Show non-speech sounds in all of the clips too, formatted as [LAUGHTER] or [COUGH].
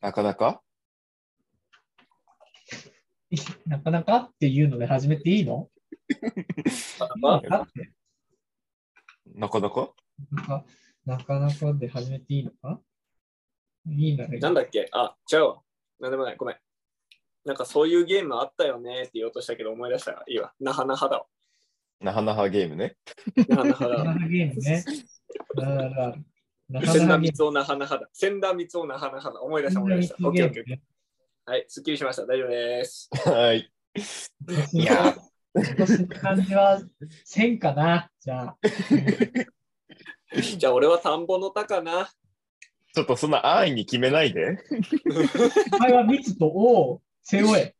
なかなか？[LAUGHS] なかなかっていうので始めていいの？[LAUGHS] あだって？なかなか？なんかなかなかで始めていいのか？いいならいいなんだっけ？あ、違うわ。なんでもない。ごめん。なんかそういうゲームあったよねって言おうとしたけど思い出したらいいわ。なはなはだわ。なはなはゲームね。なはなはだわ。なかなかゲームね。だから、なか千田なかゲー光雄なはなはだ。千田光雄なはなはだ。思い出した思い出した。ムオッケーオッケー。はい、すっきりしました。大丈夫です。はい。いや今年の感じは1000かな。じゃあ、[LAUGHS] じゃあ俺は田んぼの田かな。ちょっとそんな安易に決めないで。お前は密と王を背負え。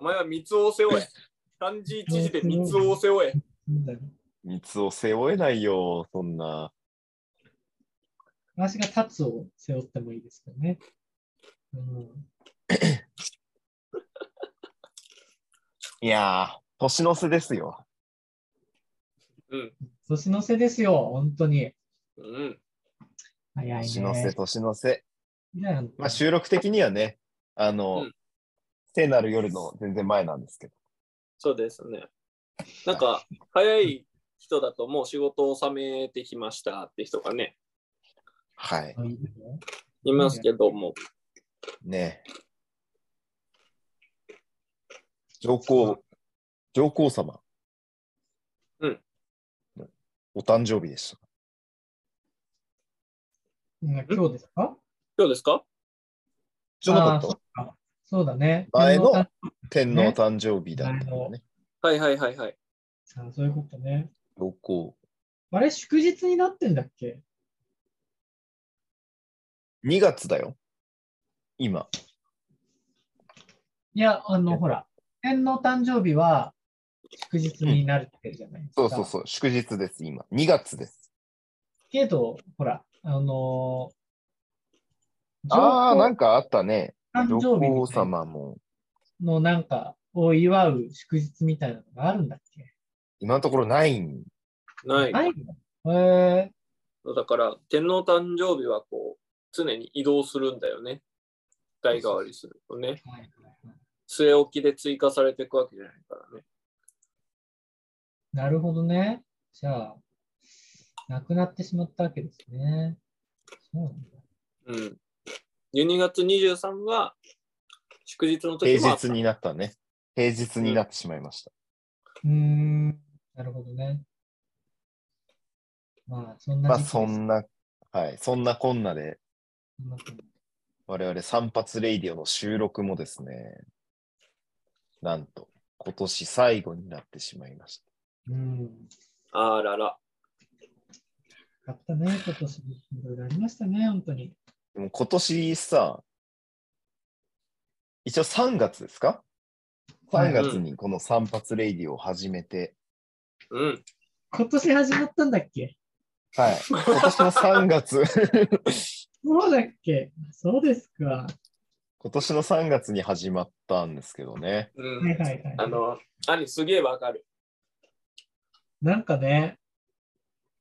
お前は三つを背負え。漢字一字で三つを背負え。なんだよ三つを背負えないよ、そんな。私が立つを背負ってもいいですけどね。うん、いやー、年の瀬ですよ。うん。年の瀬ですよ、本当に。うん。早い年の瀬、ね。年の瀬。いやまあ、収録的にはね、あの、うん聖なる夜の全然前なんですけど。そうですね。なんか、早い人だともう仕事を収めてきましたって人がね、はい。あいますけども。ね上皇、上皇様。うん。お誕生日でした。うん今日ですか？今日ですか？じゃなかあーそったそうだね。前の天皇誕生日だったのね。はいはいはいはい。そういうことね。上皇。あれ、祝日になってんだっけ？2月だよ。今。いや、あの、ほら、天皇誕生日は祝日になるってじゃないですか。そうそうそう。祝日です、今。2月です。けど、ほら、あのー、ああ、なんかあったね。上誕生日様も。のなんかを祝う祝日みたいなのがあるんだっけ今のところないん？ない。ないのへえだから、天皇誕生日はこう、常に移動するんだよね。代替わりするとね。据え置きで追加されていくわけじゃないからね。なるほどね。じゃあ、亡くなってしまったわけですね。そうなんだ。うん。12月23は、祝日の時平もあった日になったね。平日になってしまいました。うーん、なるほどね。まあ、そんなまあ、そんな、はい。そんなこんなで、我々散髪レイディオの収録もですね、なんと、今年最後になってしまいました。うん。あらら。よかったね、今年。いろいろありましたね、本当に。でも今年さ、一応3月ですか？はい ?3 月にこの散髪レイディオを始めて、うん。今年始まったんだっけ？はい。今年の3月、そうだっけ？そうですか。今年の3月に始まったんですけどね。うん。はいはいはい。あの、兄すげえわかる。なんかね、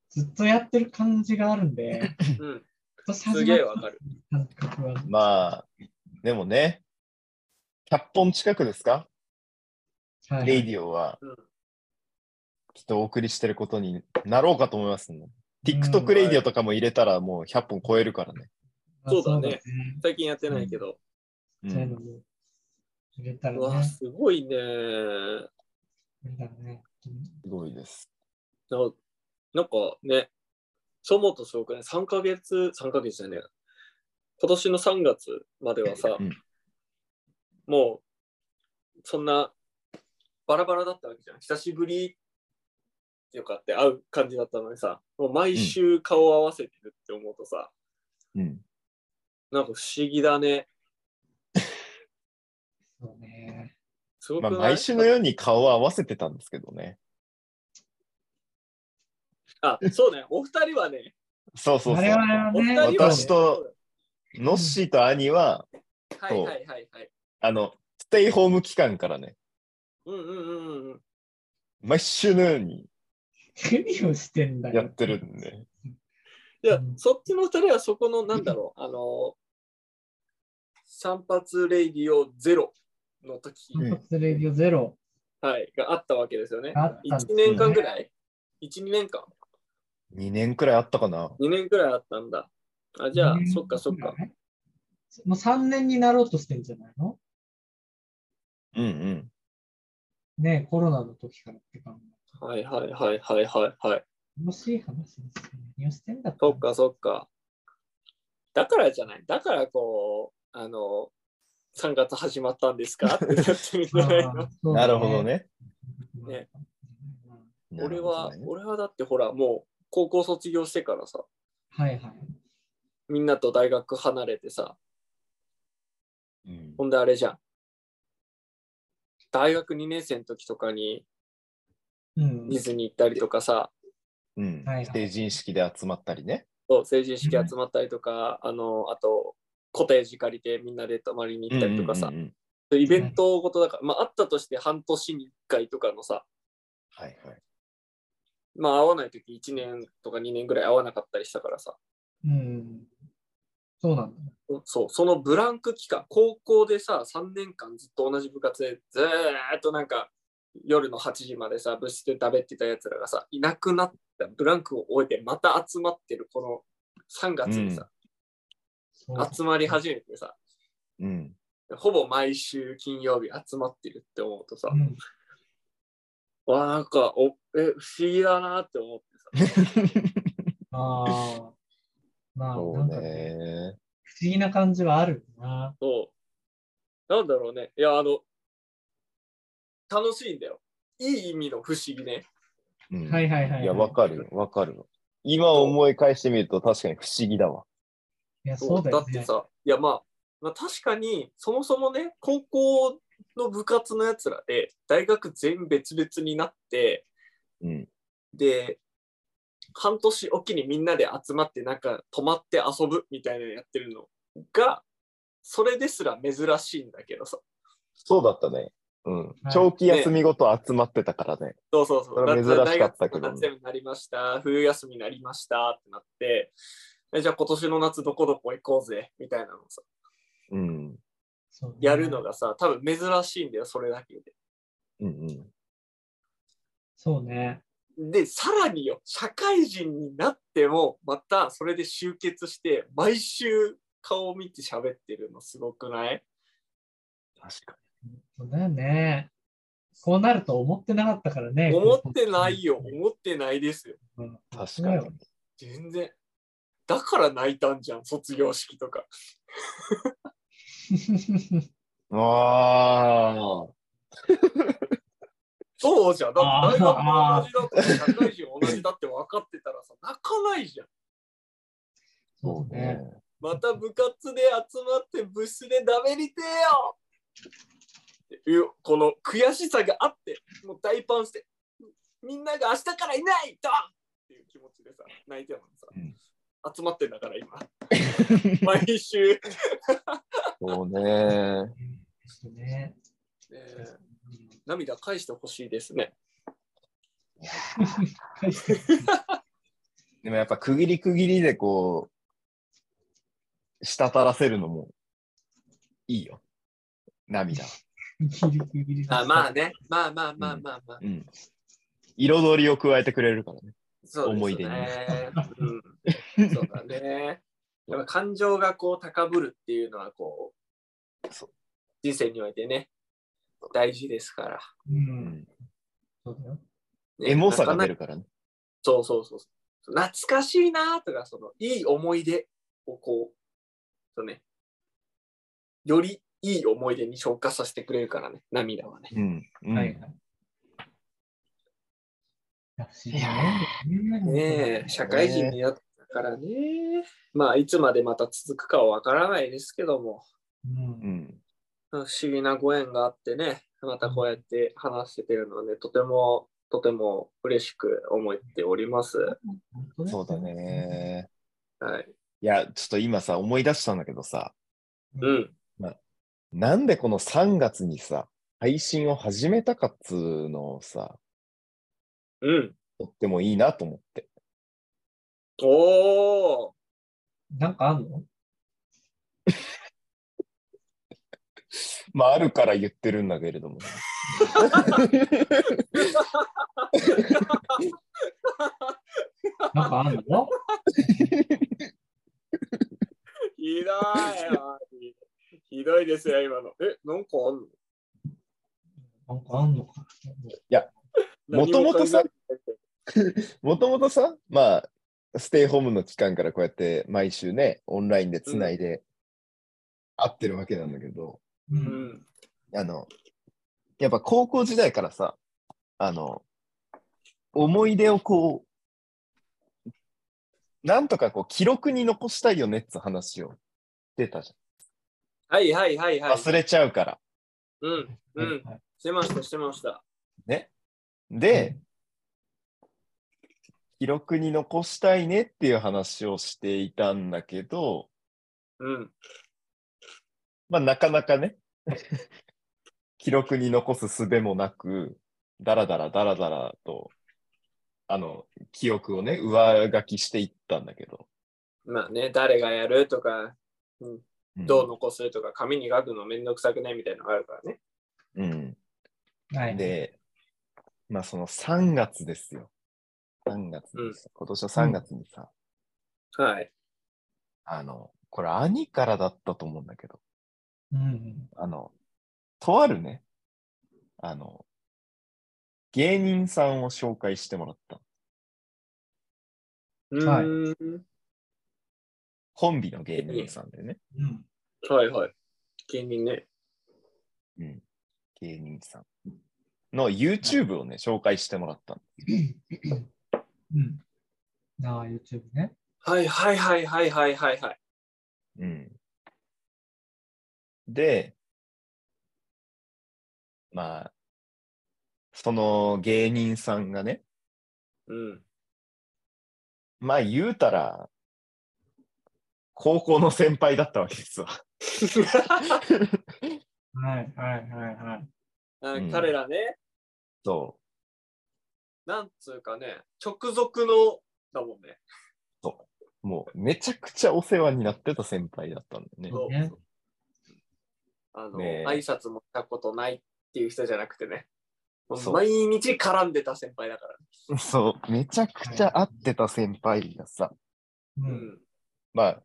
ずっとやってる感じがあるんで、うん。今年始まったすげえわかる。感覚は。まあ、でもね、100本近くですか？はいはいレイディオはうん、きっとお送りしてることになろうかと思いますね。うん TikTok レイディオとかも入れたらもう100本超えるからね。まあそうだねね最近やってないけど。うん、そういうのも入れたらうわ、ね。すごいね。すごいです。ななんかね、そう思うとすごくね、3ヶ月、3ヶ月じゃねえや今年の3月まではさ、うんもう、そんな、バラバラだったわけじゃん。久しぶりっていうかって会う感じだったのにさ、もう毎週顔を合わせてるって思うとさ、うん。なんか不思議だね。そうね。まあ、すごくない、毎週のように顔を合わせてたんですけどね。あ、そうね。お二人はね、そうそうそうお二人は、ね、私とノッシーと兄は、はいはいはいはい。あの、ステイホーム期間からね、うんうんうんうん。毎週のように何をしてんだよ。やってるんで。いいや、うんそっちの二人はそこの、なんだろう、あの、散髪レイディオゼロの時、うん散髪レディオゼロはい、があったわけですよね。あったんです1ね年間ぐらい ?1、2年間？2年くらいあったかな。?2 年くらいあったんだ。あ、じゃあ、ねそっかそっか。。もう3年になろうとしてんじゃないの？うんうん。ねコロナの時からって感じ。はいはいはいはいはいはい。楽しい話ですね。何をしてんだそっかそっか。だからじゃない？だからこう、あの、3月始まったんですか？ってなってるんじゃなるほど。ね。ねうん俺は、ね俺はだってほら、もう高校卒業してからさ、はいはい。みんなと大学離れてさ、うんほんであれじゃん。大学2年生の時とかにうんディズニー行ったりとかさ、うんはいはい成人式で集まったりね。そう成人式集まったりとか、あの、あと、コテージ借りてみんなで泊まりに行ったりとかさ、うんうんうんうんイベントごとだから、まあ、あったとして半年に1回とかのさ、はいはい。まあ、会わないとき1年とか2年ぐらい会わなかったりしたからさ、うん。そうなんだ。そう、そのブランク期間、高校でさ、3年間ずっと同じ部活で、ずーっとなんか、夜の8時までさ、部室で食べてたやつらがさ、いなくなったブランクを終えて、また集まってるこの3月にさ、そう集まり始めてさ、うん。ほぼ毎週金曜日集まってるって思うとさ、うんわあなんかおえ不思議だなって思ってさ、[LAUGHS] ああ。まあ、そうね。不思議な感じはあるな。そう。なんだろうね。いや、あの、楽しいんだよ。いい意味の不思議ね。うんはいはいはいはいいや、わかるよ、わかるよ。今思い返してみると確かに不思議だわ。いや、そそううだよね。ってさ、いや、まあ、まあ、確かに、そもそもね、高校の部活のやつらで、大学全別々になって、うん。で、半年おきにみんなで集まって、なんか泊まって遊ぶみたいなのやってるのが、それですら珍しいんだけどさ。そうだったね。うんはい。長期休みごと集まってたからね。そうそうそう。そ珍しかったけどね夏休みになりました。冬休みになりましたってなって、えじゃあ今年の夏どこどこ行こうぜみたいなのをさ、うん。やるのがさ、多分珍しいんだよ、それだけで。うんうん。そうね。で、さらによ、社会人になっても、またそれで集結して、毎週顔を見て喋ってるのすごくない？確かそうだよね。こうなると思ってなかったからね。思ってないよ、思ってないですよ。うん。に。確かに。全然。だから泣いたんじゃん、卒業式とか。[LAUGHS] ああ。そうじゃん。だって大学も同じだとか、社会人同じだって分かってたらさ、[LAUGHS] 泣かないじゃん。そうね。また部活で集まって部室でダメりてえよいうこの悔しさがあって、もう大パンして、みんなが明日からいないドンっていう気持ちでさ、泣いてるのにさ、うん集まってんだから今。[LAUGHS] 毎週。そうね。そうね。ねえ涙返してほしいですね。返してでもやっぱ区切り区切りでこう、滴らせるのもいいよ。涙は。ギリギリあまあね。まあまあまあまあまあ。うん。彩りを加えてくれるからね。そうね思い出にうん。そうだね。やっぱ感情がこう高ぶるっていうのはこうそう人生においてね大事ですから。う。うんん。そうだよ。ねエモさが出るからね。そうそうそうそう。懐かしいなとか、そのいい思い出をこう、そうね、よりいい思い出に消化させてくれるからね、涙はね。うん。うんはいはい。いやね社会人になったからね。まあ、いつまでまた続くかはわからないですけども、うんうん。不思議なご縁があってね、またこうやって話しててるので、とても、とても嬉しく思っております。そうだ。ね。はい。いや、ちょっと今さ、思い出したんだけどさ、うん。なんでこの3月にさ、配信を始めたかっつうのをさ、うん。とってもいいなと思って。おーなんかあんの？[LAUGHS] まあ、あるから言ってるんだけれどもね。なんかあんの？[LAUGHS] ひどいよ。ひどいですよ、今の。え、なんかあんの？なんかあんのか。もともとさ何もともとさ、まあ、ステイホームの期間からこうやって毎週ね、オンラインでつないで会ってるわけなんだけど、う。うんん。あの、やっぱ高校時代からさ、あの、思い出をこう、なんとかこう記録に残したいよねって話を出たじはいはいはい。はい。忘れちゃうから。うん。うん。はいしてました、してました。ね。で、記録に残したいねっていう話をしていたんだけど、うん。まあなかなかね、[LAUGHS] 記録に残す術もなく、だらだらだらだらと、あの、記憶をね、上書きしていったんだけど。まあね、誰がやるとか、うんどう残すとか、紙に書くのめんどくさくねみたいなのがあるからね。うん。はい。で、まあその3月ですよ。3月にさ、今年の3月にさ、はい。あの、これ兄からだったと思うんだけど、うん。あの、とあるね、あの、芸人さんを紹介してもらった。はいうーん。コンビの芸人さんでね。うん。はいはい。芸人ね。うん。芸人さんの YouTube をね、紹介してもらったの。うん。ああ、YouTube ね。はいはいはいはいはいはいはい。うん。で、まあ、その芸人さんがね、うん。まあ言うたら、高校の先輩だったわけですわ。はいはいはいはい。あうん彼らね、そなんつうかね、直属のだもんね。う。もうめちゃくちゃお世話になってた先輩だったんだよね。そうねあの、ねえ挨拶もしたことないっていう人じゃなくてね。毎日絡んでた先輩だから。そう。めちゃくちゃ会ってた先輩がさ、う。うんん。まあ、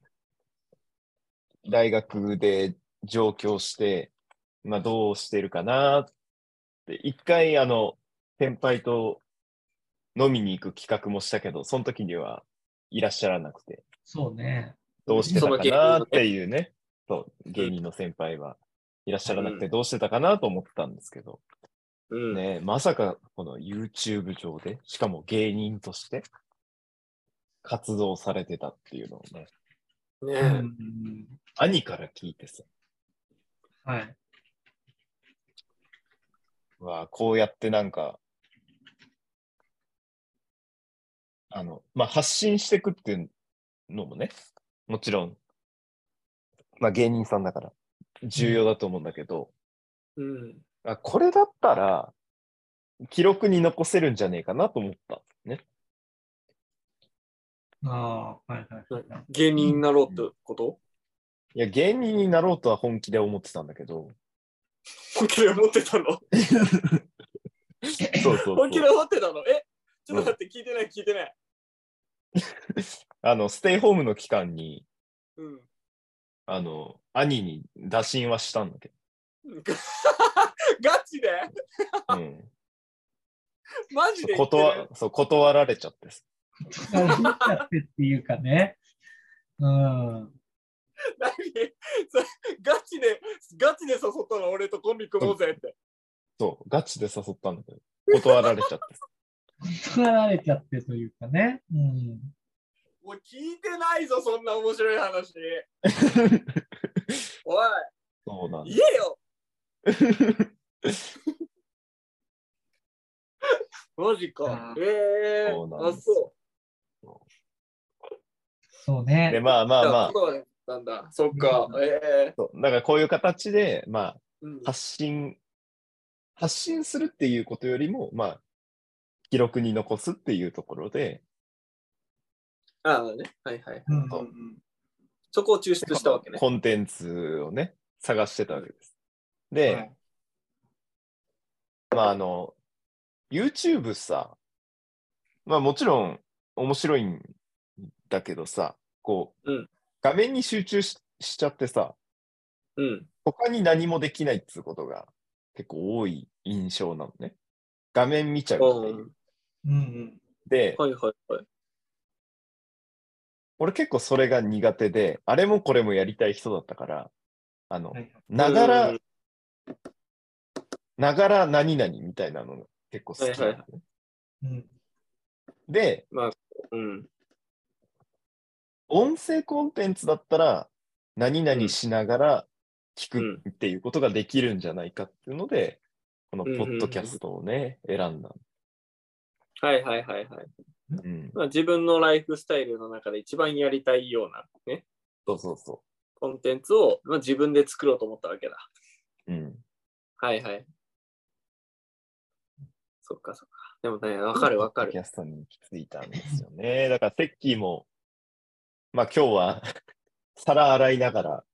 大学で上京して、まあどうしてるかなって、一回あの、先輩と飲みに行く企画もしたけど、その時にはいらっしゃらなくて、そうね。どうしてたかなっていうね、そう、芸うん人の先輩はいらっしゃらなくて、うん。どうしてたかなと思ったんですけど、うん。ね、まさかこの YouTube 上で、しかも芸人として活動されてたっていうのをね、うねえ。ん。兄から聞いてさ、はい。わあこうやってなんか、あの、まあ、発信していくっていうのもね、もちろん、まあ、芸人さんだから重要だと思うんだけど、うん。あこれだったら、記録に残せるんじゃねえかなと思った。ね。ああ、はいはいはい。芸人になろうってこと？いや、芸人になろうとは本気で思ってたんだけど、本気で思ってたの？[LAUGHS] そうそうそう。本気で思ってたの？え？ちょっと待って、聞いてない聞いてない。あの、ステイホームの期間に、うん。あの、兄に打診はしたんだけ [LAUGHS] ガチで？ど、うん。マジで断そう断られちゃってさ見ちゃってっていうかね。うん。何？ガチで、ガチで誘ったの俺とコンビ組もうぜって。そう、ガチで誘ったんだけど、断られちゃってさ。断られちゃってというかね。うん。もう聞いてないぞ、そんな面白い話。[LAUGHS] おい、そうなんだ言えよ [LAUGHS] マジかあ。ええあ、そうなんですそそうで、ね。まあまう。あまあ、そうなんだ。そっか。ええそうだからこういう形で、まあ、うん発信、発信するっていうことよりも、まあ、記録に残すっていうところで、ああね。はいはい。うんそううんうんそこを抽出したわけね。コンテンツをね、探してたわけです。で、はいまああの、YouTube さ、まあもちろん面白いんだけどさ、こう、うん画面に集中ししちゃってさ、うん。他に何もできないっつうことが結構多い印象なのね。画面見ちゃうっていう。うんうん。で、はいはいはい。俺結構それが苦手で、あれもこれもやりたい人だったから、あの、はいはいながらうん、ながら何々みたいなのが結構好きなのね。はいうんで、うん。音声コンテンツだったら、何々しながら聞くっていうことができるんじゃないかっていうので、このポッドキャストをね、選んだ。はいはいはいはい。うん。まあ、自分のライフスタイルの中で一番やりたいようなね、そうそうそコンテンツを、まあ、自分で作ろうと思ったわけだ。う。うん。はいはい。そっかそっか。でもね、わかるわかるキ。ャストに行き着いたんですよね。だから、テッキーも、まあ今日は、皿洗いながら、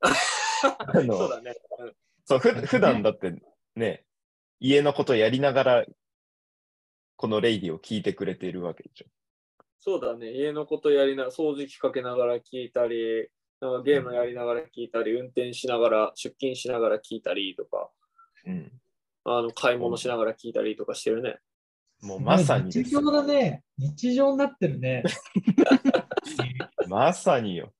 あのそうだね。うんそう、ふ普段だってね、家のことやりながら、このレイディを聞いてくれているわけでしょ。そうだね。家のことやりな、掃除機かけながら聞いたり、なんかゲームやりながら聞いたり、運転しながら、出勤しながら聞いたりとか、うん。あの買い物しながら聞いたりとかしてるね。もうまさにです日常だね。日常になってるね。[LAUGHS] [LAUGHS] まさによ。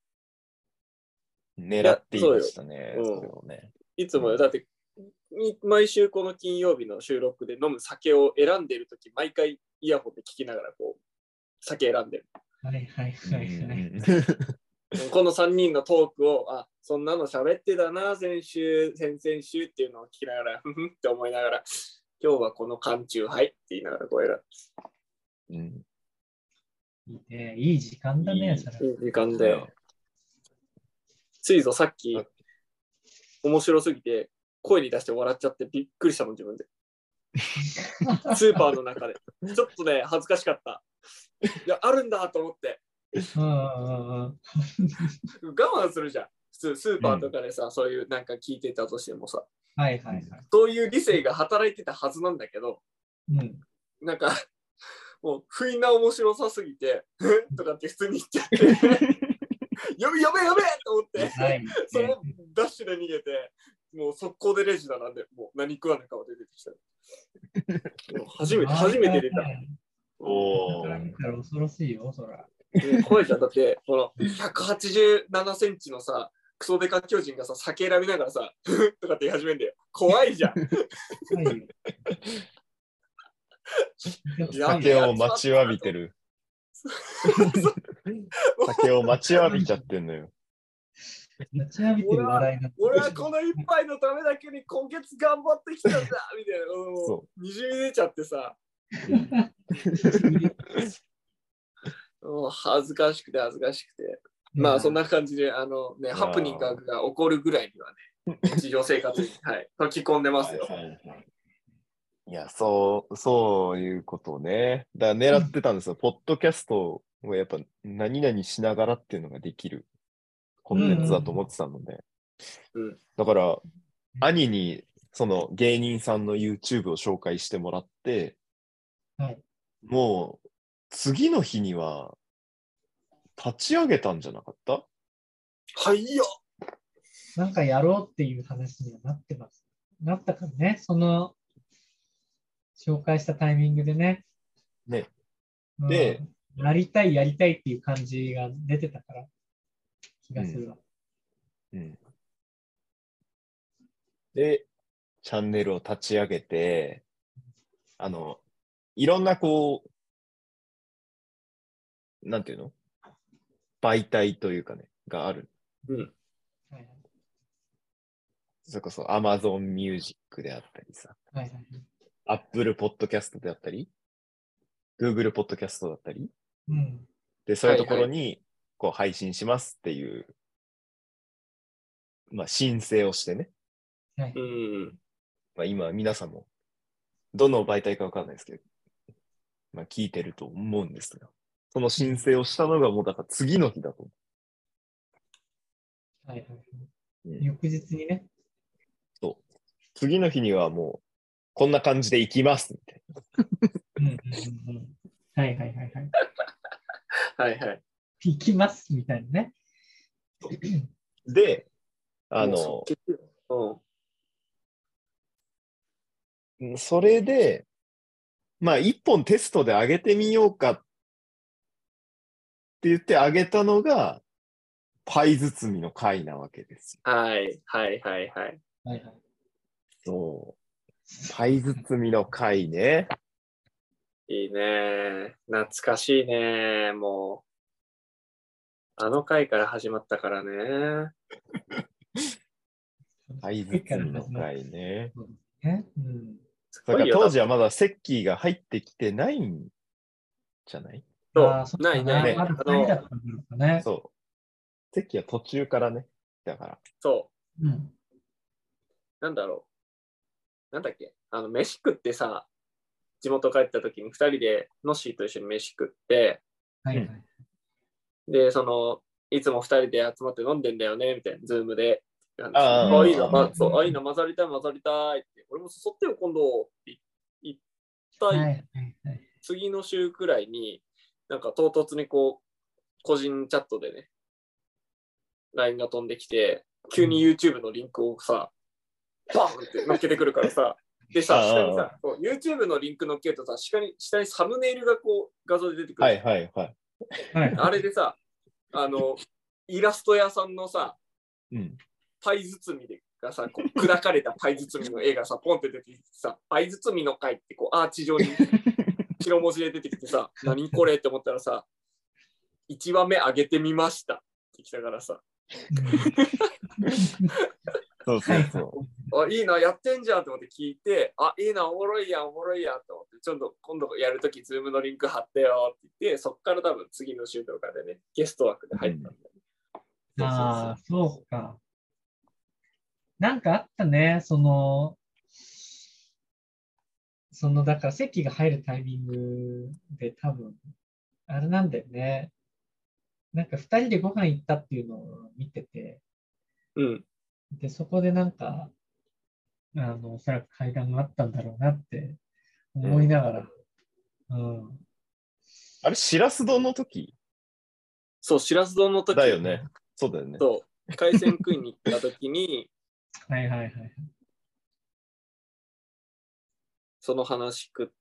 狙っていましたね、そうね。いつもよ、だって、み毎週この金曜日の収録で飲む酒を選んでるとき、毎回イヤホンで聞きながらこう、酒選んでる。はいはいはいはい。うん [LAUGHS] この3人のトークを、あ、そんなの喋ってたな、先週、先々週っていうのを聞きながら、ふふって思いながら、今日はこの缶中杯って言いながらこう選うんいいねいい時間だね、いいそれ。ぶ。いい時間だよ。ついぞさっきあ、面白すぎて、声に出して笑っちゃってびっくりしたもん、自分で。[LAUGHS] スーパーの中で。ちょっとね、恥ずかしかった。いや、あるんだと思って。うんうんうんうん。我慢するじゃん。普通、スーパーとかでさ、そういうなんか聞いてたとしてもさ、はいはいはい。そういう理性が働いてたはずなんだけど、うん。なんか、もう、不意な面白さすぎて、[LAUGHS] とかって普通に言っちゃって、[LAUGHS] やべやべやべと思って、はい。そのダッシュで逃げて、もう速攻でレジだなんで、もう何食わぬ顔で出てきた。初めて、初めて出た。おだからー見たら恐ろしいよ、そら。うん怖いじゃん。だって、この187センチのさ、クソデカ巨人がさ、酒選びながらさ、[LAUGHS] とかって言い始めんだよ。怖いじゃん。酒を待ちわびてる。酒を待ちわびちゃってんのよ。待ちわびてる笑いが。俺はこの一杯のためだけに今月頑張ってきたんだ [LAUGHS] みたいな。もそうにじみ出ちゃってさ、もう恥ずかしくて恥ずかしくて。まあそんな感じで、あのね、ハプニングが起こるぐらいにはね、[LAUGHS] 日常生活に、はい、溶き込んでますよ。いや、そう、そういうことをね。だから狙ってたんですよ。ポッドキャストをやっぱ何々しながらっていうのができるコンテンツだと思ってたので。うんだから、兄にその芸人さんの YouTube を紹介してもらって、はい。もう次の日には立ち上げたんじゃなかった？はいよなんかやろうっていう話にはなってます。なったからね、その紹介したタイミングでね。ね。うんで、やりたい、やりたいっていう感じが出てたから、気がするわ。うん。で、チャンネルを立ち上げて、あの、いろんなこう、なんていうの？媒体というかね、がある。うん。はいはいそれこそ Amazon Music であったりさ、はいはい。Apple Podcast であったり、Google Podcast だったり、うん。で、そういうところに、こう、配信しますっていう、まあ、申請をしてね。はい。うん。まあ、今、皆さんも、どの媒体かわかんないですけど、まあ、聞いてると思うんですが、その申請をしたのがもうだから次の日だと思はいはいはい。う。うん翌日にね。次の日にはもう、こんな感じで行きますみたいうんうんうんうん。はいはいはいはい。[LAUGHS] はいはい。行きますみたいなね。な。で、あの、即決よそれで、まあ、一本テストで上げてみようかって言って上げたのが、パイ包みの回なわけですよ。はいはいはい。はいはい。そう。パイ包みの回ね。いいね。懐かしいね。もう。あの回から始まったからね。[LAUGHS] パイ包みの回ね。ね。うん。だから当時はまだセッキーが入ってきてないんじゃない？そうないないねまだ二人だったんだろうかね。そう。セッキーは途中からね。だから。そう。うん。なんだろう。なんだっけ？あの、飯食ってさ、地元帰った時に2人でノッシーと一緒に飯食って、はいはい。で、その、いつも2人で集まって飲んでんだよね、みたいな、ズームで。あーあ、いいな、ま、そう、あ、いいな、混ざりたい、混ざりたいって。俺も誘ってよ、今度って言った、い。次の週くらいに、なんか唐突にこう、個人チャットでね、LINE が飛んできて、急に YouTube のリンクをさ、バーンって乗っけてくるからさ、でさ、ああ下にさ、YouTube のリンク乗っけるとさ、下に下にサムネイルがこう画像で出てくる。はいはいはい。はい。あれでさ、あの、イラスト屋さんのさ、うん。パイ包みでがさ、こう砕かれたパイ包みの絵がさ、ポンって出てきてさ、パイ包みの回ってこうアーチ状に [LAUGHS] 白文字で出てきてさ、何これって思ったらさ、1話目上げてみましたってきたからさ、そうそうそう。あ、いいな、やってんじゃんって思って聞いて、あ、いいな、おもろいやん、おもろいやんと思って、ちょっと今度やるとき、ズームのリンク貼ってよって言って、そっから多分次の週とかでね、ゲスト枠で入ったんだよね。ああ、そうか。なんかあったね、その、その、だから席が入るタイミングで多分、あれなんだよね。なんか二人でご飯行ったっていうのを見てて、うん。で、そこでなんか、あの、おそらく会談があったんだろうなって思いながら、うん。あれ、しらす丼の時？そう、しらす丼の時だよね。そうだよね。そう、海鮮食いに行った時に、[LAUGHS] はいはいはい。その話く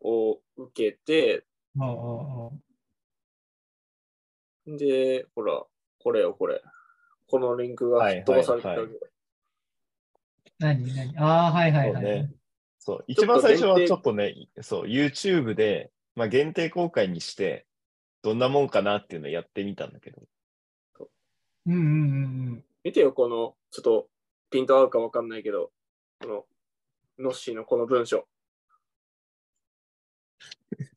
を受けて、おうおうおうで、ほら、これよ、これ。このリンクが吹っ飛ばされてたわけはい何何？ああ、はいはいはい。そうねそう。一番最初はちょっとね、そう、YouTube で、まあ、限定公開にして、どんなもんかなっていうのをやってみたんだけど。うんうんうんうん。見てよ、この、ちょっとピント合うかわかんないけど、この、ノッシーのこの文章。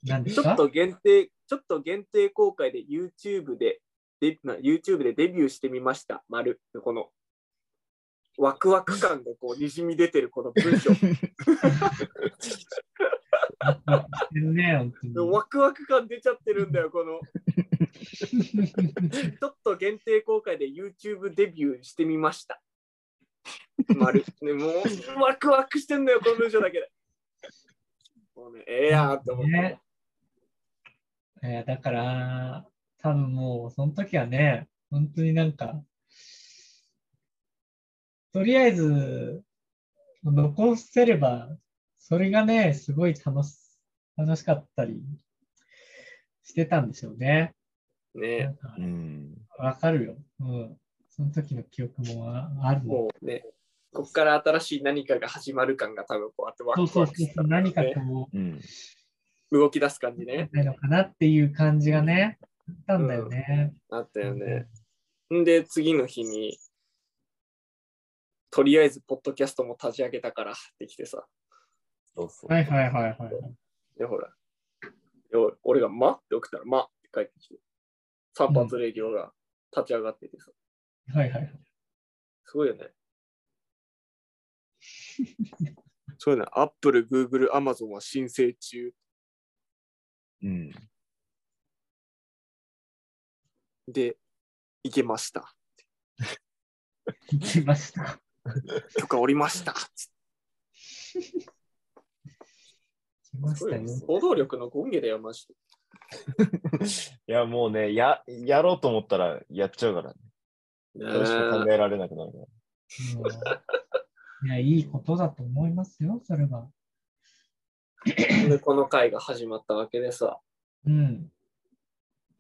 ちょっと限定、ちょっと限定公開で YouTube で、でな YouTube でデビューしてみました。丸。この、ワクワク感がこう、にじみ出てるこの文章。[LAUGHS] ワクワク感出ちゃってるんだよ、この。ちょっと限定公開で YouTube デビューしてみました。丸。ね、もう、ワクワクしてんだよ、この文章だけで。もうね、ええやんって思って。ねえーだから、多分もう、その時はね、本当になんか、とりあえず、残せれば、それがね、すごい楽し楽しかったりしてたんでしょうね。なねんかうん。わかるよ。うん。その時の記憶もああるもんね、こっから新しい何かが始まる感が多分こうやってワクそうそうそうそう、ワクしたんだよ何かねこう、うん。動き出す感じね。ないのかなっていう感じがね、たんだよね。あったよね。んで、次の日に、とりあえず、ポッドキャストも立ち上げたからってきてさ。そうそう。はいはいはいはい。で、ほら、よ俺が、まって送ったら、まって帰ってきて、散髪レディオが立ち上がっててさ。はいはいはい。すごいよね。[LAUGHS] そうよね。アップル、グーグル、アマゾンは申請中。うん。で、行けました。行きました。許可おりました。来ましたよ。行動力の権限だよ、マジで。いや、もうね、や、やろうと思ったらやっちゃうからね。それしか考えられなくなるから。いや、いいことだと思いますよ、それは。で、この回が始まったわけでさ。うん。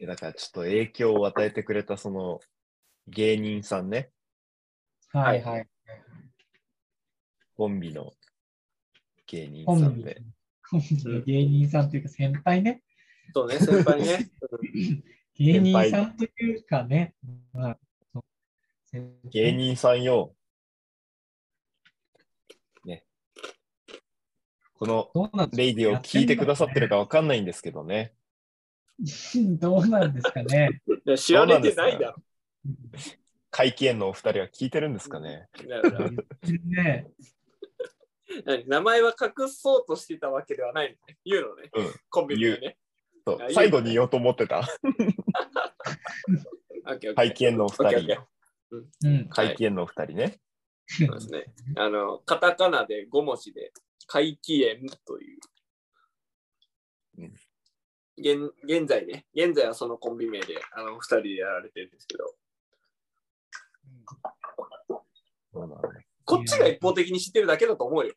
だからちょっと影響を与えてくれたその芸人さんね、はいはい。コンビの芸人さんで。コンビの芸人さんというか先輩ね。そうね、先輩ね。う [LAUGHS] ん芸人さんというかね。まあ、芸人さんよ。ね。このレイディを聞いてくださってるかわかんないんですけどね。[LAUGHS] どうなんですかね。知られてないだろ。会見のお二人は聞いてるんですかね。ね何名前は隠そうとしてたわけではないのね。言うのね。うんコンビ名ね。最後に言おうと思ってた。会見のお二人。会見のお二人ね。そうですね。あの、カタカナで5文字で、怪奇園という。うん現現在ね、現在はそのコンビ名で、あの、2人でやられてるんですけど、そうなのねこっちが一方的に知ってるだけだと思うよ。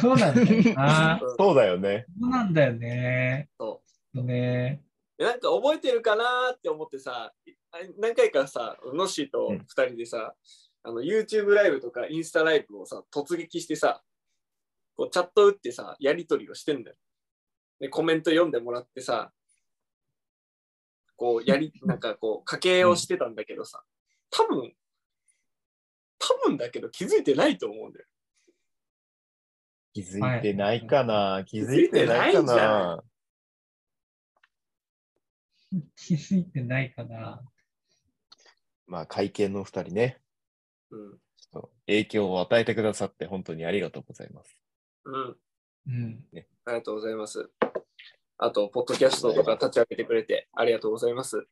そうなんだよ [LAUGHS] そうだよね。そうなんだよね。そね。でなんか覚えてるかなって思ってさ、あ何回かさ、のっしーと2人でさ、あの YouTube ライブとかインスタライブをさ、突撃してさ、こうチャット打ってさ、やり取りをしてんだよ。で、コメント読んでもらってさ、こう、やり、[LAUGHS] なんかこう、家計をしてたんだけどさ、多分、多分だけど気づいてないと思うんだよ。気づいてないかな、気づいいててないかな気づいてないかな。まあ、会見のお二人ね、うん。ちょっと影響を与えてくださって本当にありがとうございます。うん。うん。ありがとうございます。あと、ポッドキャストとか立ち上げてくれてありがとうございます。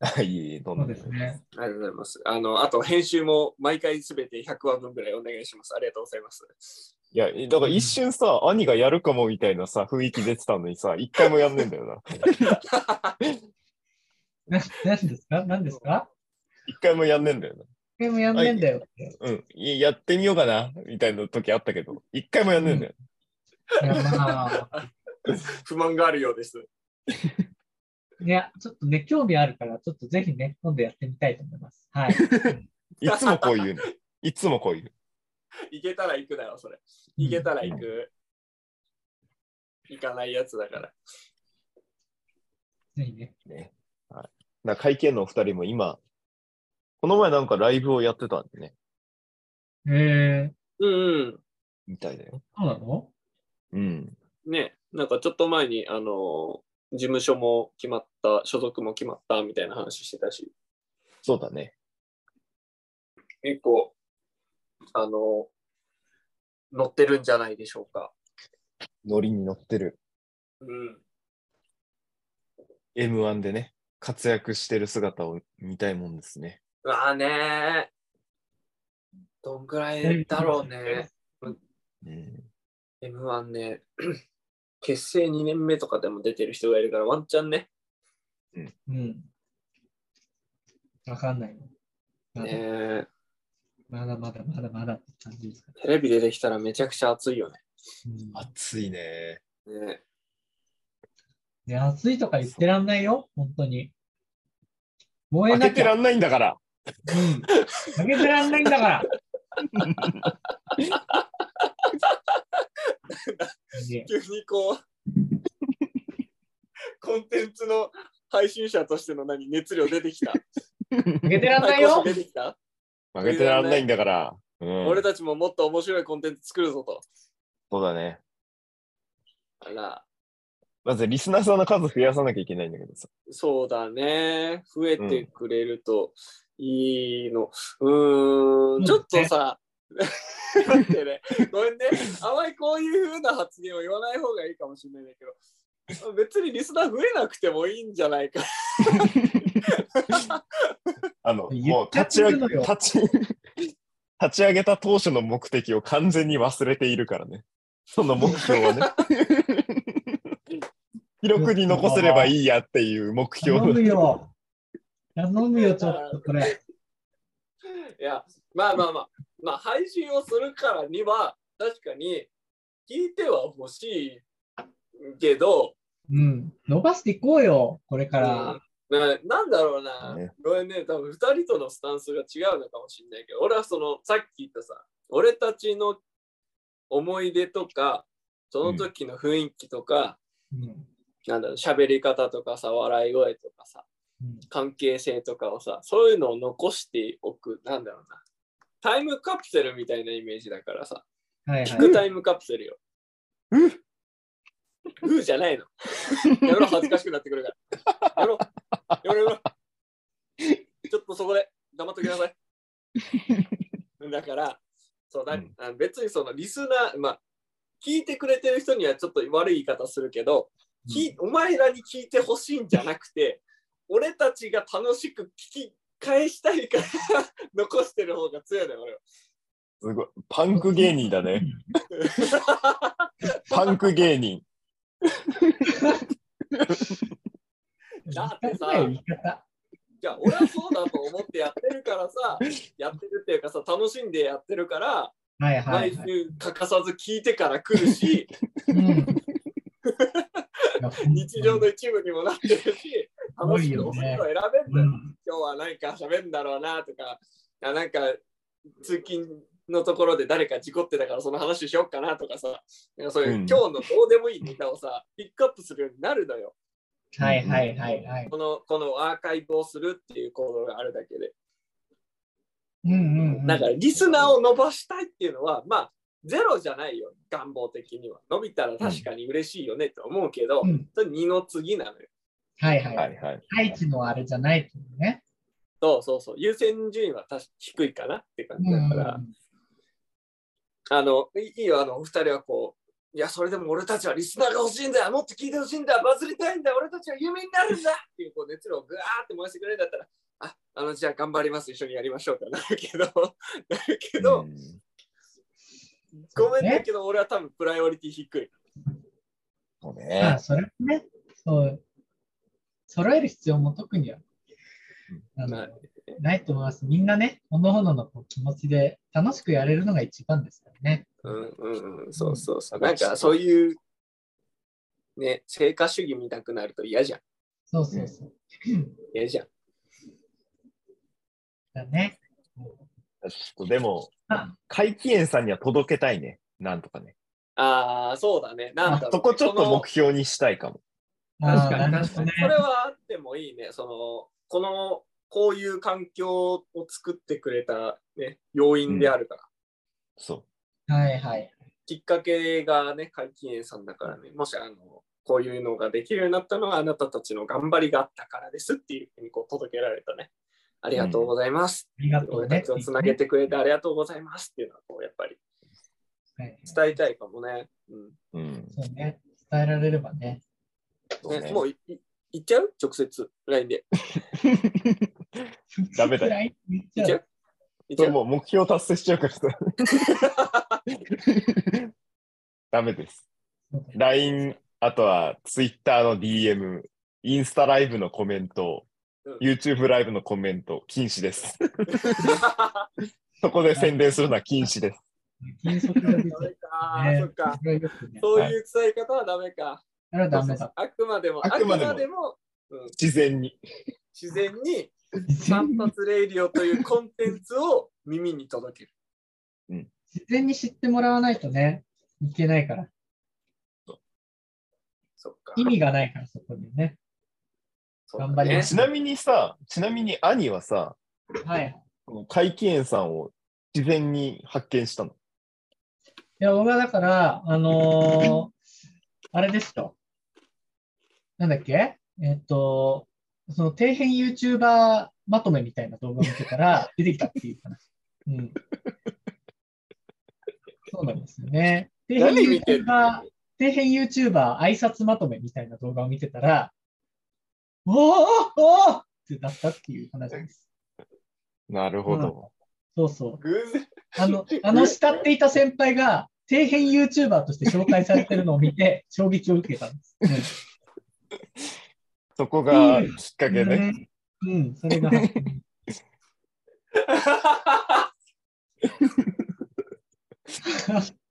あいえいえ、どうどんですね。ありがとうございます。あの、あと、編集も毎回すべて100話分ぐらいお願いします。ありがとうございます。いや、だから一瞬さ、兄がやるかもみたいなさ、雰囲気出てたのにさ、一回もやんねえんだよな。[LAUGHS] な、なんですか？何ですか？一回もやんねえんだよな。でもやんねんだよって。うん。いやってみようかな、みたいな時あったけど、一回もやんねえんだよ。いや、まあ、[LAUGHS] 不満があるようです。[LAUGHS] いや、ちょっとね、興味あるから、ちょっとぜひね、今度やってみたいと思います。はい。[LAUGHS] いつもこう言うね。いつもこう言う。行けたら行くだよ、それ。行けたら行く。行かないやつだから。ぜひね。ね。はい。だから会見のお二人も今、この前なんかライブをやってたんでね、えー、うんうん。みたいだよ。そうなの？うん。ね、なんかちょっと前に、あの、事務所も決まった、所属も決まったみたいな話してたし、そうだね。結構、あの、乗ってるんじゃないでしょうか。ノリに乗ってる。うん。M1 でね、活躍してる姿を見たいもんですね。うわあねどんぐらいだろうね。うん。M1 ね。結成2年目とかでも出てる人がいるから、ワンチャンね。うん。わかんないの。まだねまだまだまだまだって感じですかテレビ出てきたらめちゃくちゃ熱いよね。うん熱いね。ねいや、暑いとか言ってらんないよ、本当に。燃えなきゃ。開けてらんないんだから。うん。開けてらんないんだから。[LAUGHS] ね急にこう、コンテンツの配信者としての何熱量出てきた？開けてらんないよ。出てきた、負けてらんないんだから。うん。俺たちももっと面白いコンテンツ作るぞと。そうだね。あら、まずリスナーさんの数増やさなきゃいけないんだけどさ。そうだね。増えてくれるといいの。うーん、ちょっとさ、[LAUGHS] 待ってね、ごめんね。あまりこういう風な発言を言わない方がいいかもしれないんだけど、別にリスナー増えなくてもいいんじゃないか。[LAUGHS] あの、もう立ち上げ、立ち、立ち上げた当初の目的を完全に忘れているからね。その目標はね。[LAUGHS] 記録に残せればいいやっていう目標頼むよ。頼むよ、ちょっとこれ。いや、まあまあまあ、まあ配信をするからには、確かに聞いては欲しいけど、うん。伸ばしていこうよ、これから。うんななんだろうな、ねごめんね、多分2人とのスタンスが違うのかもしれないけど、俺はその、さっき言ったさ、俺たちの思い出とか、その時の雰囲気とか、うん。なんだろう、喋り方とかさ、笑い声とかさ、うん関係性とかをさ、そういうのを残しておく、なんだろうな。タイムカプセルみたいなイメージだからさ、はいはい。聞くタイムカプセルよ。うっうーじゃないの。[LAUGHS] やめろ、恥ずかしくなってくるから。やめろ、やめろ、やめろ。ちょっとそこで黙っときなさい。[LAUGHS] だから、そうだ、うんあの別にそのリスナー、まあ、聞いてくれてる人にはちょっと悪い言い方するけど、きお前らに聞いてほしいんじゃなくて、俺たちが楽しく聞き返したいから [LAUGHS] 残してる方が強いのよ、俺は。すごい。パンク芸人だね。[LAUGHS] パンク芸人。だってさ。じゃあ俺はそうだと思ってやってるからさ、やってるっていうかさ、楽しんでやってるから、はいはい、毎はい。週欠かさず聞いてから来るし、うん [LAUGHS] 日常の一部にもなってるし、楽しくお風呂選べんだよ。うん今日は何か喋るんだろうなとか、あなんか通勤のところで誰か事故ってたからその話しようかなとかさ、なんかそういう、うん今日のどうでもいいネタをさ、ピックアップするようになるのよ。はいはいはいはい。このこのアーカイブをするっていう行動があるだけで。うんうんうん。だからリスナーを伸ばしたいっていうのは、まあ、ゼロじゃないよ、願望的には。伸びたら確かに嬉しいよねと思うけど、うんそれ二の次なのよ。はいはい。はいはい。大地のあれじゃないとね。そうそうそう。優先順位は確か低いかなって感じだから、あの、いいいよ、あの、お二人はこう、いや、それでも俺たちはリスナーが欲しいんだよ、もっと聞いてほしいんだ、バズりたいんだ、俺たちは有名になるんだっていうこう熱量をぐわーって燃やしてくれるんだったら、あ、あの、じゃあ頑張ります、一緒にやりましょうってなるけど、[LAUGHS] なるけど、うん。ごめんね。ね。けど、俺は多分プライオリティ低い。そうまあ、ね。それもね、そう、揃える必要も特には、ないと思います。みんなね、おのおののこう気持ちで楽しくやれるのが一番ですからね。うんうんうん、そうそうそう。なんかそういう、ね、成果主義見たくなると嫌じゃん。そうそうそう。嫌じゃん。だね。ちょっとでもあ、怪奇園さんには届けたいね。なんとかね。ああ、そうだね。なんだろうねそこちょっとの目標にしたいかも。確かに確かに。それはあってもいいね。その、この、こういう環境を作ってくれた、ね、要因であるから。そはいはい。きっかけがね、怪奇園さんだからね、もしあの、こういうのができるようになったのはあなたたちの頑張りがあったからですっていうふうにこう届けられたね。ありがとうございます。ありがとうね俺たちをつなげてくれてありがとうございますっていうのはこうやっぱりはい伝えたいかもね。うんう。うん。そうね。伝えられればね。ねねもういい言っちゃう？直接 LINE で。[LAUGHS] ダメだよ言っちゃゃう？う言っちゃう？もう目標達成しちゃうからさ。[LAUGHS] ダメです。LINE、あとは Twitter の DM、インスタライブのコメント、うん YouTube ライブのコメント、禁止です。そこで宣伝するのは禁止です。[LAUGHS] 禁則が出ちゃダメう。か、ねそっか。そういう伝え方はダメか。あれはダメだ。あくまでも、あくまでもまでも、うん、自然に。自然に散髪レイディオというコンテンツを耳に届ける。自然に知ってもらわないとね、いけないから。そっか。意味がないから、そこにね。頑張りますちなみにさ、ちなみに兄はさ、はい。この怪奇園さんを自然に発見したの？いや、僕はだから、あのーあれですよ。なんだっけ？えっと、その底辺 YouTuber まとめみたいな動画を見てたら [LAUGHS] 出てきたっていう話。うん。そうなんですよね。底辺 YouTuber 底辺 YouTuber 挨拶まとめみたいな動画を見てたら、おーおーってなったっていう話です。なるほど。そうそう。偶然。あの、あの慕っていた先輩が、底辺 YouTuber として紹介されてるのを見て、[LAUGHS] 衝撃を受けたんです。そこがきっかけうんね。うん、それが。[LAUGHS]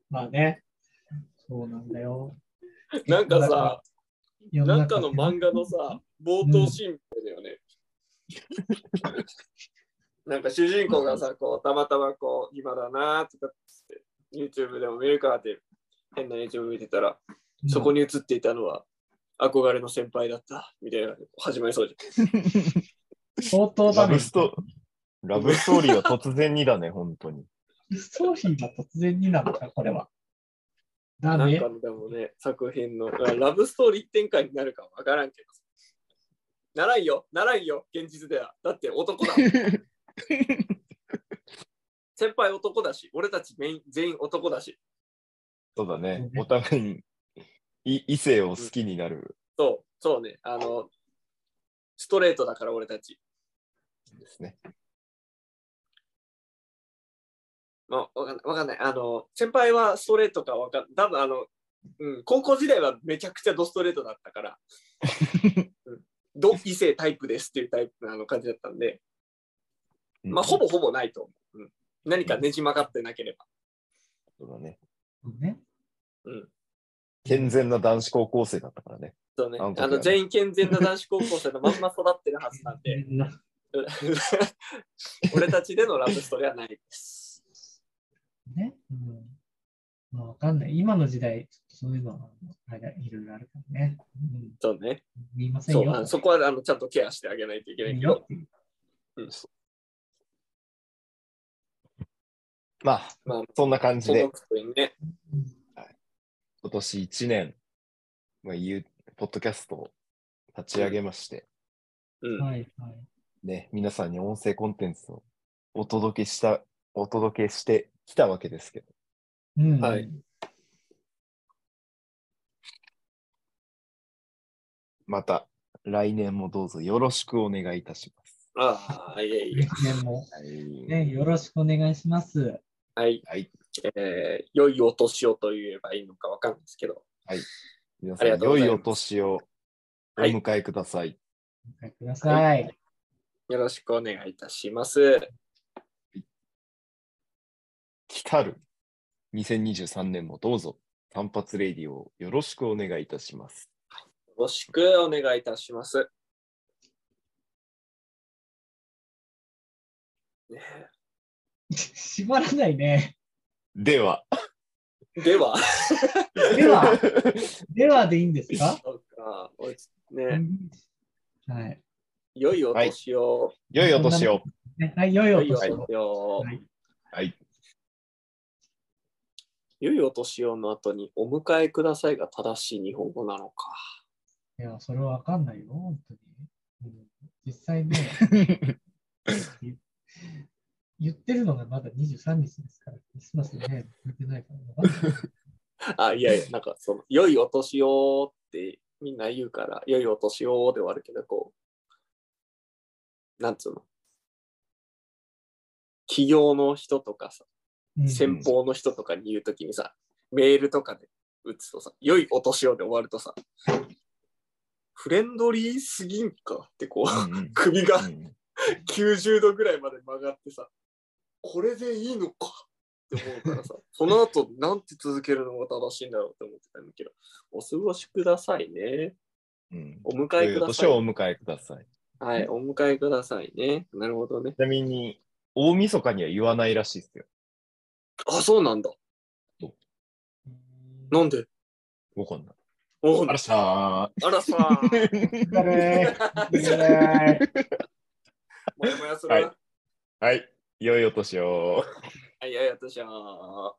まあね。そうなんだよ。なんかさ、世なんか中の漫画のさ、冒頭シーンだよね。[LAUGHS] なんか主人公がさ、こう、たまたまこう、今だなとかって、YouTube でも見るかって、変な YouTube 見てたら、そこに映っていたのは、憧れの先輩だった、みたいな、始まりそうじ相当ラだね。ブストラブストーリーは突然にだね、本当に。ストーリーが突然になのか、これは。ゃん。だねなんか。のでもね、作品の、ラブストーリー展開になるかわからんけど。ならんよ、ならんよ、現実では。だって男だもん。[LAUGHS] 先輩男だし、俺たち全員男だし。そうだね。お互いにい異性を好きになるそう、そうね。あの、ストレートだから俺たち。ですね。まあ、わかんない。わかんない。あの、先輩はストレートかわかん多分あの、うん、高校時代はめちゃくちゃドストレートだったから、[LAUGHS] うん、ド異性タイプですっていうタイプのあの感じだったんで、まあ、ほぼほぼないと思う。うん、何かねじ曲がってなければ。そうだね。ね。うん。健全な男子高校生だったからね。そうね。あの時はねあの、全員健全な男子高校生のまんま育ってるはずなんで、[LAUGHS] [LAUGHS] 俺たちでのラブストーリーはないです。ね。うん。まあ、わかんない。今の時代、ちょっとそういうのは、あれいろいろあるからね。うん。そうね。言いませんそう、よ。あのそこはあのちゃんとケアしてあげないといけないけどいいよっ、ていうまあ、まあ、そんな感じで、届くといいね。今年1年、まあ、いうポッドキャストを立ち上げまして、うん。はいはい。ね、皆さんに音声コンテンツをお届けした、お届けしてきたわけですけど、うん。はいまた来年もどうぞよろしくお願いいたします。ああ、いえいえ。来年も、はい。ね、よろしくお願いします。はい。はい。えー、良いお年をと言えばいいのかわかんないですけど、皆さん、良いお年をおはい迎えください。お願いください。よろしくお願いいたします。よ来たる2023年もどうぞ単発レディオをよろしくお願いいたします。ろしくお願いいたします。ね閉まらないね。では、では、では、ではでいいんですかそうかおいね、はい。良いお年を。良いお年を。はい、良いお年を。年を。はいはい。良いお年をの後にお迎えくださいが正しい日本語なのか。いや、それはわかんないよ、本当に。うん実際ね、言言ってるのがまだ23日ですから、クリスマスね、言ってないから。[LAUGHS] あ、いやいや、なんかその、良いお年をってみんな言うから、良いお年をで終わるけど、こう、なんつうの？企業の人とかさ、うん先方の人とかに言うときにさ、メールとかで打つとさ、良いお年をで終わるとさ、フレンドリーすぎんかってこう、うんうん首がうん90度ぐらいまで曲がってさ、これでいいのか？[LAUGHS] って思うからさ、[LAUGHS] その後なんて続けるのが正しいんだろうって思ってたんだけど、お過ごしくださいね。うんお迎えください。年をお迎えください。はい、お迎えくださいね。なるほどね。ちなみに、大晦日には言わないらしいですよ。あ、そうなんだ。なんで？わかんない。おあらさあらさ、ー。[LAUGHS] だれーだれーもやもやする。はいはい。良いお年を。はい、良いお年を。